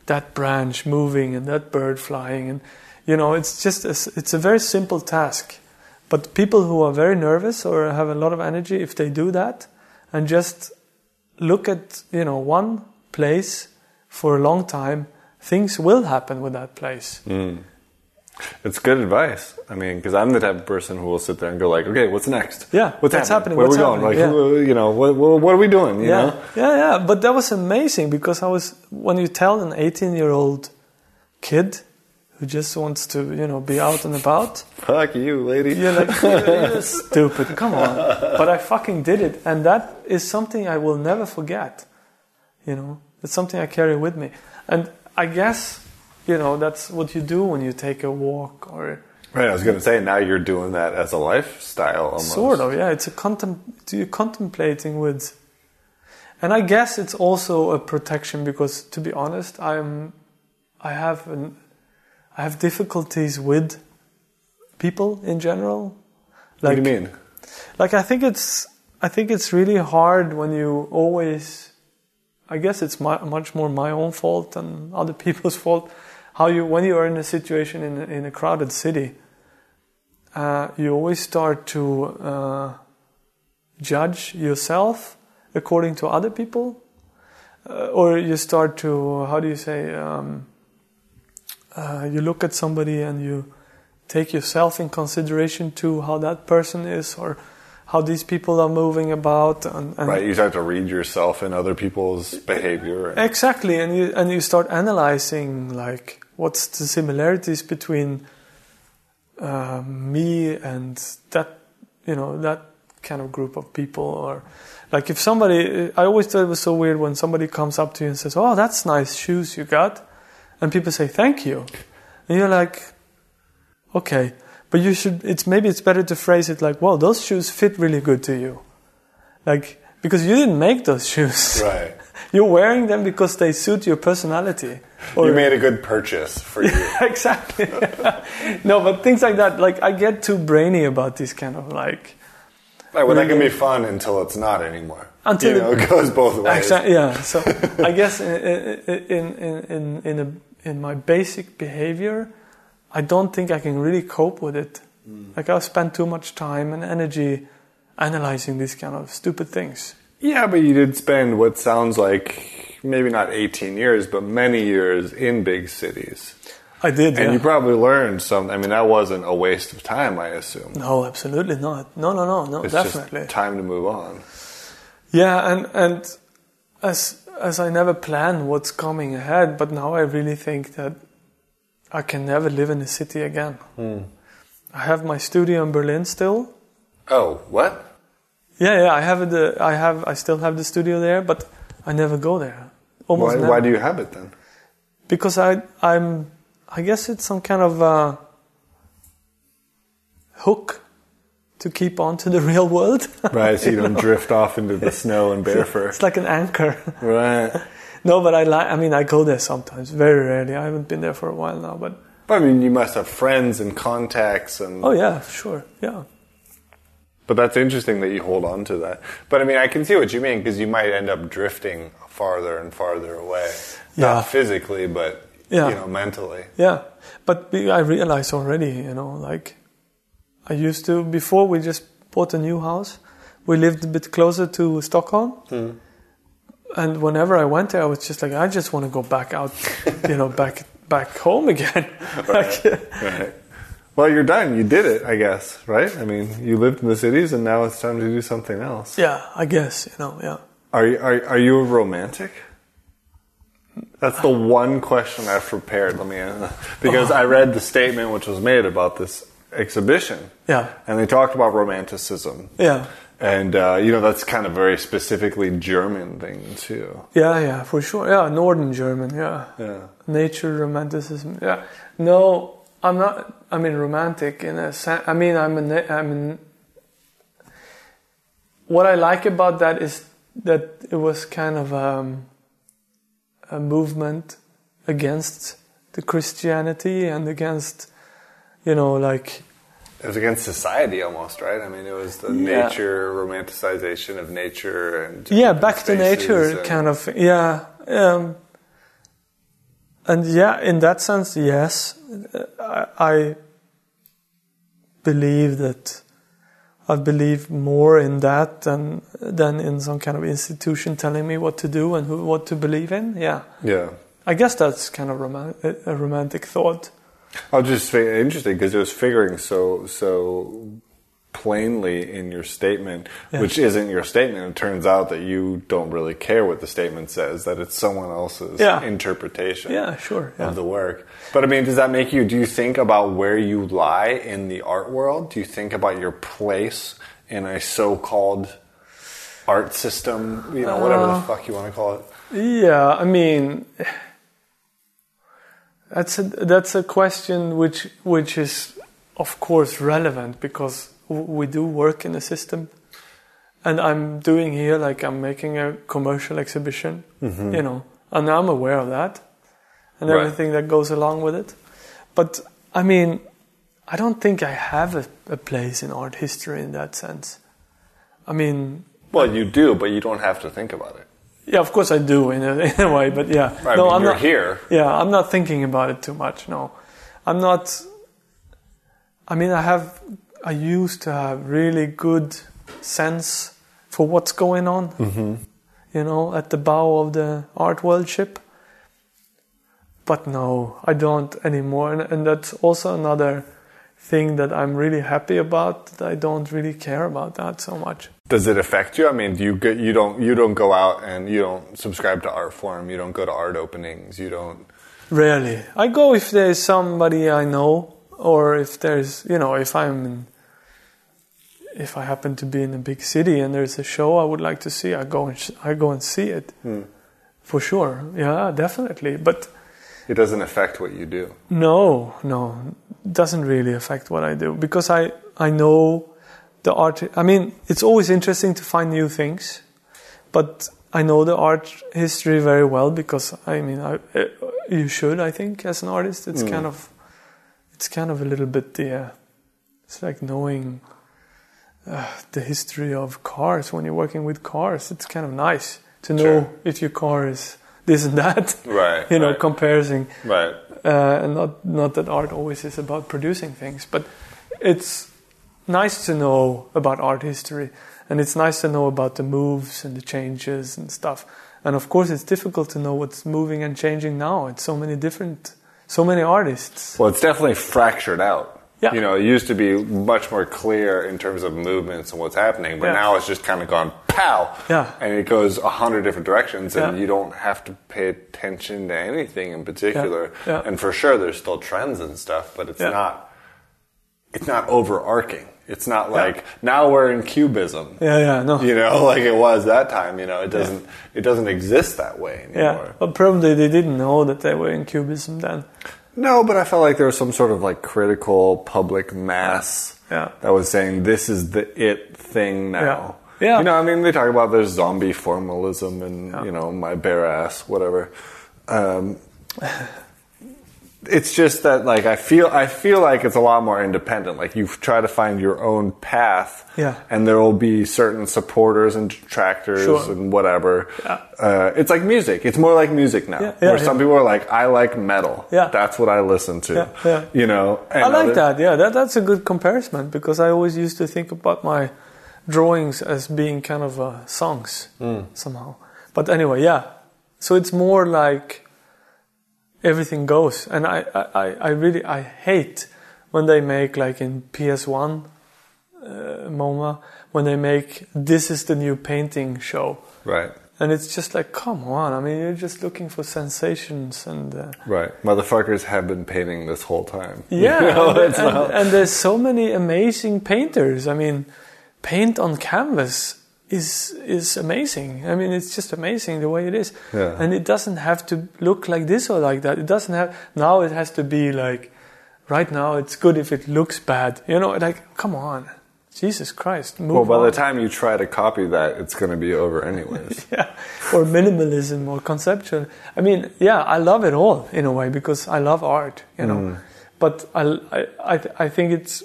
that branch moving and that bird flying and you know, it's just a, it's a very simple task. But people who are very nervous or have a lot of energy, if they do that and just look at, you know, one place for a long time, things will happen with that place. Mm. It's good advice. I mean, because I'm the type of person who will sit there and go like, "Okay, what's next? Yeah, what's what's happening? Where What's are we going? Like, Yeah. you know, what, what, what are we doing? You yeah, know, yeah, yeah. But that was amazing because I was when you tell an 18 year old kid who just wants to, you know, be out and about, fuck you, lady. you're like, <laughs> you're, stupid. Come on. But I fucking did it, and that is something I will never forget. You know, it's something I carry with me, and I guess, you know, that's what you do when you take a walk or. Right. I was going to say now you're doing that as a lifestyle almost. Sort of, yeah. It's a contem- you're contemplating with, and I guess it's also a protection because, to be honest, I'm, I have an, I have difficulties with people in general. What do you mean? Like I think it's, I think it's really hard when you always, I guess it's my, much more my own fault than other <laughs> people's fault. How you, when you are in a situation in a, in a crowded city, uh, you always start to uh, judge yourself according to other people, uh, or you start to how do you say? Um, uh, you look at somebody and you take yourself in consideration to how that person is, or how these people are moving about, and, and Right. You start to read yourself in other people's behavior. Exactly, and you and you start analyzing like what's the similarities between uh, me and that you know that kind of group of people, or like if somebody. I always thought it was so weird when somebody comes up to you and says, "Oh, that's nice shoes you got," and people say thank you, and you're like, okay, but you should. It's maybe it's better to phrase it like, "Well, those shoes fit really good to you," like because you didn't make those <laughs> shoes. Right. You're wearing them because they suit your personality. Or you made a good purchase for <laughs> you. exactly. <laughs> no, but things like that. Like I get too brainy about these kind of like. Right, well, that can be fun until it's not anymore. Until you know, it- it goes both ways. Exactly. Yeah. So I guess in in in in in, a, in my basic behavior, I don't think I can really cope with it. Mm. Like I've spent too much time and energy analyzing these kind of stupid things. Yeah, but you did spend what sounds like maybe not 18 years, but many years in big cities. I did. And yeah. you probably learned some. I mean, that wasn't a waste of time, I assume. no, absolutely not. No, no, no, no. It's definitely. just time to move on. Yeah, and and as as I never plan what's coming ahead, but now I really think that I can never live in a city again. I have my studio in Berlin still. Oh, what? Yeah, yeah, I have the I have I still have the studio there, but I never go there. Almost Why, never. why do you have it then? Because I I'm I guess it's some kind of uh, hook to keep on to the real world. <laughs> Right, so you don't <laughs> drift off into the snow and bear fur. it's like an anchor. <laughs> Right. no, but I like. I mean, I go there sometimes, very rarely. I haven't been there for a while now, but But I mean, you must have friends and contacts, and oh yeah, sure, yeah. but that's interesting that you hold on to that. But I mean, I can see what you mean because you might end up drifting farther and farther away, Yeah. not physically, but Yeah. you know, mentally. Yeah, but I realize already, you know, like I used to before we just bought a new house. We lived a bit closer to Stockholm, hmm. and whenever I went there, I was just like, I just want to go back out, <laughs> you know, back back home again. <laughs> like, Right. Well, you're done. You did it, I guess, right? I mean, you lived in the cities, and now it's time to do something else. yeah, I guess you know. Yeah. Are you are, are you a romantic? That's the one question I've prepared. Let me uh, because oh. I read the statement which was made about this exhibition. Yeah. and they talked about romanticism. Yeah. and uh, you know that's kind of very specifically German thing too. Yeah, yeah, for sure. Yeah, Northern German. Yeah. Yeah. nature romanticism yeah no i'm not i mean romantic in a sense i mean i'm a na- i mean what i like about that is that it was kind of um, a movement against the christianity and against you know like It was against society almost, right? I mean, it was the Yeah. nature romanticization of nature and yeah back to nature kind of yeah um, and yeah in that sense yes I, I believe that I believe more in that than than in some kind of institution telling me what to do and who, what to believe in yeah Yeah. I guess that's kind of roman- a romantic thought I was just interesting because it was figuring so so plainly in your statement, Yeah. which isn't your statement. It turns out that you don't really care what the statement says; that it's someone else's Yeah. interpretation yeah sure yeah. of the work. But I mean, does that make you? Do you think about where you lie in the art world? Do you think about your place in a so-called art system? You know, whatever Uh, the fuck you want to call it. Yeah, I mean, that's a that's a question which which is of course relevant because we do work in a system, and I'm doing here like I'm making a commercial exhibition, mm-hmm. you know, and I'm aware of that, and Right. everything that goes along with it. But I mean, I don't think I have a, a place in art history in that sense. I mean, Well, you do, but you don't have to think about it. Yeah, of course I do in a, <laughs> in a way, but yeah, I no, mean, I'm not here. Yeah, I'm not thinking about it too much. No, I'm not. I mean, I have. I used to have really good sense for what's going on. Mm-hmm. You know, at the bow of the art world ship. But no, I don't anymore, and, and that's also another thing that I'm really happy about. That I don't really care about that so much. Does it affect you? I mean, do you get, you don't you don't go out and you don't subscribe to Artforum. You don't go to art openings. You don't. Rarely. I go if there's somebody I know, or if there's, you know, if I'm in, if I happen to be in a big city and there's a show I would like to see, I go and sh- I go and see it, hmm. for sure. Yeah, definitely. But It doesn't affect what you do. no, no, doesn't really affect what I do because I I know the art. I mean, it's always interesting to find new things, but I know the art history very well because I mean, I, uh, you should. I think as an artist, it's kind of it's kind of a little bit the. It's like knowing uh, the history of cars when you're working with cars. It's kind of nice to know Sure. if your car is this and that. Right, <laughs> You know, right. comparing Right. Uh, and not not that art always is about producing things, but it's nice to know about art history, and it's nice to know about the moves and the changes and stuff. And of course, it's difficult to know what's moving and changing now. It's so many different, so many artists. Well, it's definitely fractured out. Yeah. You know, it used to be much more clear in terms of movements and what's happening, but Yeah. now it's just kind of gone pow. Yeah. And it goes a hundred different directions, and Yeah. you don't have to pay attention to anything in particular. Yeah. And for sure, there's still trends and stuff, but it's Yeah. not. It's not overarching. It's not like now we're in cubism. Yeah, yeah, no, You know, <laughs> like it was that time. You know, it doesn't. It doesn't exist that way anymore. yeah. But probably they didn't know that they were in cubism then. No, but I felt like there was some sort of like critical public mass Yeah. that was saying this is the it thing now. Yeah. Yeah. You know, I mean, they talk about there's zombie formalism and, Yeah. you know, my bare ass, whatever. Um, it's just that like I feel I feel like it's a lot more independent. Like you try to find your own path, Yeah. and there will be certain supporters and detractors Sure. and whatever. Yeah. Uh, it's like music. It's more like music now. Yeah, yeah, where some people are like, I like metal. Yeah. That's what I listen to. Yeah. You know, and I like other- that. Yeah, that, that's a good comparison because I always used to think about my drawings as being kind of uh, songs Hmm. somehow. But anyway, yeah. So it's more like everything goes. And I, I, I- really I hate when they make like in PS1 uh, MoMA when they make this is the new painting show. Right. And it's just like, come on! I mean, you're just looking for sensations, and uh, Right. Motherfuckers have been painting this whole time. <laughs> yeah, You know, and, and- and there's so many amazing painters. I mean, paint on canvas is is amazing. I mean, it's just amazing the way it is, Yeah. and it doesn't have to look like this or like that. It doesn't have now. It has to be like right now. It's good if it looks bad. You know, like come on, Jesus Christ, well, by on. the time you try to copy that, it's going to be over anyways. <laughs> yeah, or minimalism or conceptual. I mean, yeah, I love it all in a way because I love art, you know. Mm. But I, I, I, I think it's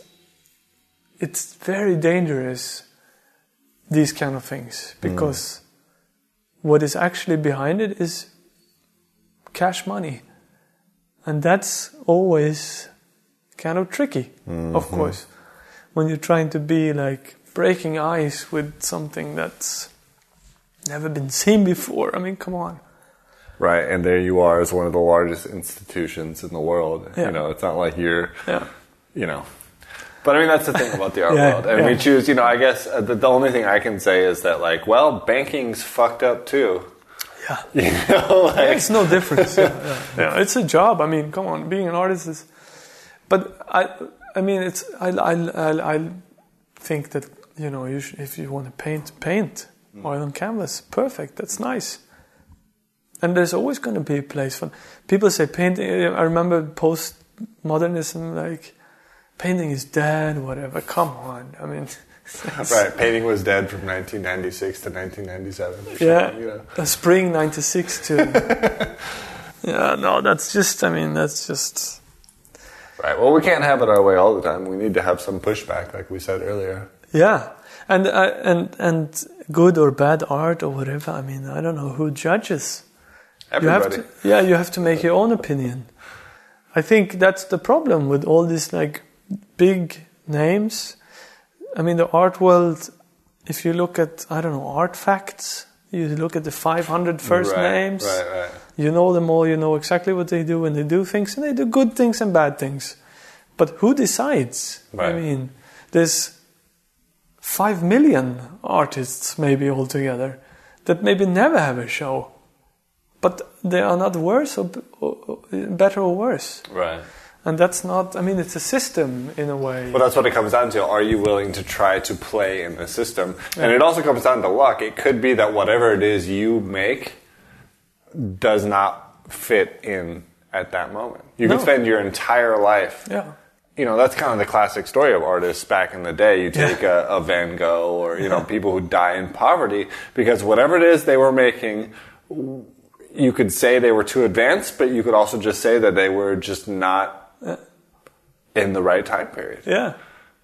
it's very dangerous these kind of things hmm. because what is actually behind it is cash money, and that's always kind of tricky, of mm-hmm. course, when you're trying to be like breaking ice with something that's never been seen before. I mean, come on. Right, and there you are as one of the largest institutions in the world. Yeah. You know, it's not like you're, Yeah. you know. But I mean, that's the thing about the <laughs> art Yeah, world. And yeah. we choose, you know, I guess uh, the, the only thing I can say is that, like, well, banking's fucked up too. Yeah. <laughs> You know, like, It's no difference. <laughs> yeah, yeah. It's a job. I mean, come on, being an artist is. But I, I mean, it's. I, I, I, I think that you know, you should, if you want to paint, paint oil on canvas. Perfect. That's nice. And there's always going to be a place for people say painting. I remember post-modernism, like painting is dead. Whatever. Come on. I mean, <laughs> right, painting was dead from 1996 to 1997. or Yeah, you know. uh, spring '96 to. <laughs> yeah, no, that's just. I mean, that's just. Right, well, we can't have it our way all the time. We need to have some pushback, like we said earlier. Yeah, and uh, and and good or bad art or whatever. I mean, I don't know who judges. You Everybody. to, yeah, you have to make your own opinion. I think that's the problem with all these like big names. I mean, the art world. If you look at, I don't know, Artfacts. You look at the 500 first Right, names. Right, right. You know them all, you know exactly what they do, and they do things, and they do good things and bad things. But who decides? I mean, there's five million artists, maybe altogether, that maybe never have a show. But they are not worse or, or, or better or worse. Right. And that's not, I mean, it's a system in a way. Well, that's what it comes down to. Are you willing to try to play in the system? And it also comes down to luck. It could be that whatever it is you make does not fit in at that moment. You No. could spend your entire life. yeah. You know, that's kind of the classic story of artists back in the day. You take a, a Van Gogh or, you know, people who die in poverty because whatever it is they were making, you could say they were too advanced, but you could also just say that they were just not in the right time period. Yeah.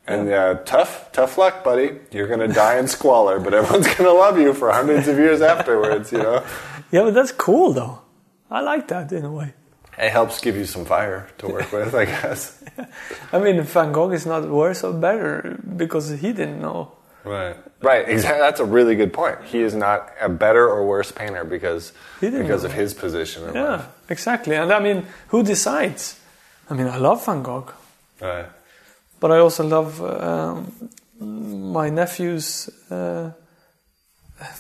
And uh, tough, tough luck, buddy. You're gonna die in squalor, but everyone's gonna love you for hundreds of years afterwards. You know, Yeah, but that's cool though. I like that in a way. it helps give you some fire to work with, I guess. <laughs> I mean, Van Gogh is not worse or better because he didn't know. Right, right. Exactly. That's a really good point. He is not a better or worse painter because because know. of his position Yeah, life. exactly. And I mean, who decides? I mean, I love Van Gogh, Right. but I also love um, my nephew's. Uh,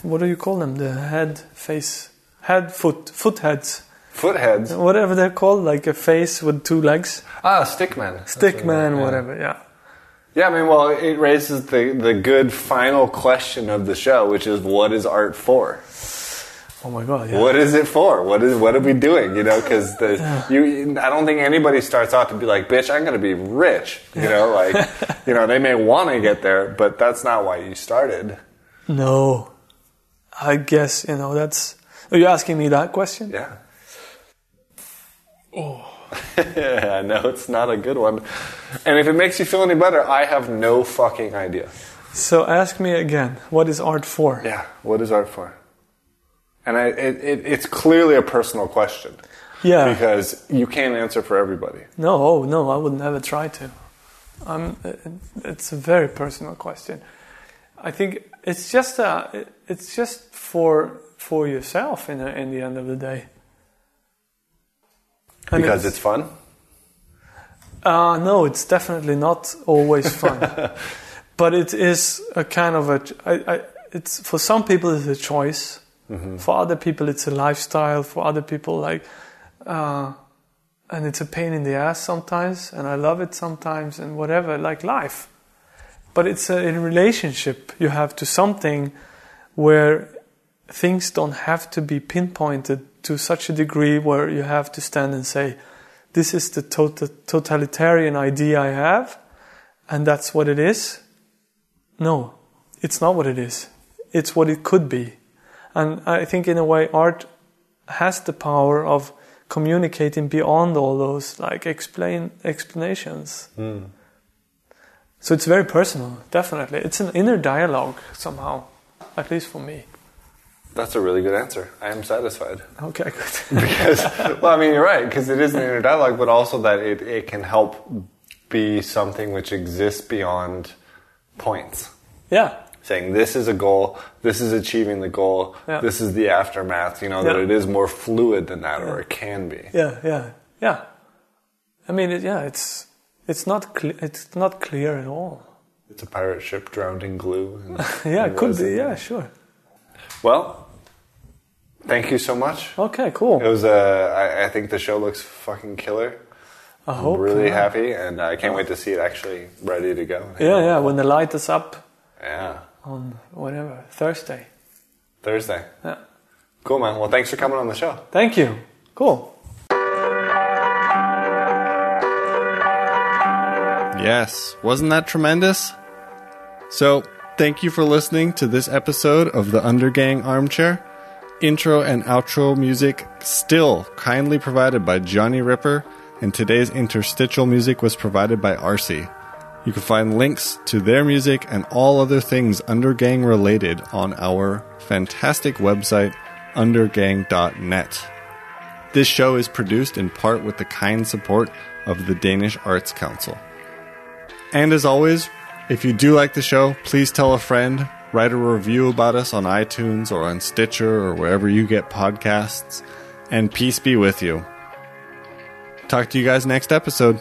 what do you call them? The head, face, head, foot, foot heads, Foot heads. whatever they're called, like a face with two legs, Ah, stickman. That's stick what- man, yeah. whatever. Yeah, Yeah, I mean, well, it raises the the good final question of the show, which is, what is art for? Oh my god. Yeah. What is it for? What is what are we doing? You know, because the <laughs> you I don't think anybody starts out to be like, bitch, I'm gonna be rich. You know, like <laughs> you know, they may want to get there, but that's not why you started. No, I guess you know that's. Are you asking me that question? Yeah. Oh. <laughs> I know it's not a good one. And if it makes you feel any better, I have no fucking idea. So ask me again. What is art for? Yeah. What is art for? And I, it, it, it's clearly a personal question. Yeah. Because you can't answer for everybody. No, oh, no, I would never try to. Um, it's a very personal question. I think it's just a, it's just for for yourself in the, in the end of the day. And Because it's fun? Uh, no, it's definitely not always fun. <laughs> but it is a kind of a. I, I, it's for some people it's a choice. For other people it's a lifestyle. For other people like, uh, and it's a pain in the ass sometimes, and I love it sometimes, and whatever, like life. But it's a in relationship you have to something where things don't have to be pinpointed to such a degree where you have to stand and say, this is the tota- totalitarian idea I have, and that's what it is. No, it's not what it is. It's what it could be. And I think, in a way, art has the power of communicating beyond all those like explain explanations. Hmm. So it's very personal, definitely. It's an inner dialogue somehow, at least for me. That's a really good answer. I am satisfied. Okay, good. <laughs> <laughs> because well, I mean, you're right because it is an inner dialogue, but also that it, it can help be something which exists beyond points. yeah, Saying this is a goal, this is achieving the goal, Yeah. this is the aftermath. You know that it is more fluid than that, or it can be. yeah, yeah, yeah. I mean, it, yeah, it's it's not cle it's not clear at all. It's a pirate ship drowned in glue. And, <laughs> Yeah, and it could resin. be. Yeah, sure. Well, thank you so much. Okay, cool. It was. Uh, I, I think the show looks fucking killer. I I'm hope. really yeah. happy, and I can't wait to see it actually ready to go. Yeah, yeah. When the light is up Yeah. On whatever Thursday. Thursday. Yeah. Cool, man. Well, thanks for coming on the show. Thank you. Cool. Yes, wasn't that tremendous? So, thank you for listening to this episode of the Undergang Armchair. Intro and outro music still kindly provided by Johnny Ripper, and today's interstitial music was provided by Arcee. You can find links to their music and all other things Undergang related on our fantastic website, undergang.net. This show is produced in part with the kind support of the Danish Arts Council. And as always, if you do like the show, please tell a friend, write a review about us on iTunes or on Stitcher or wherever you get podcasts, and peace be with you. Talk to you guys next episode.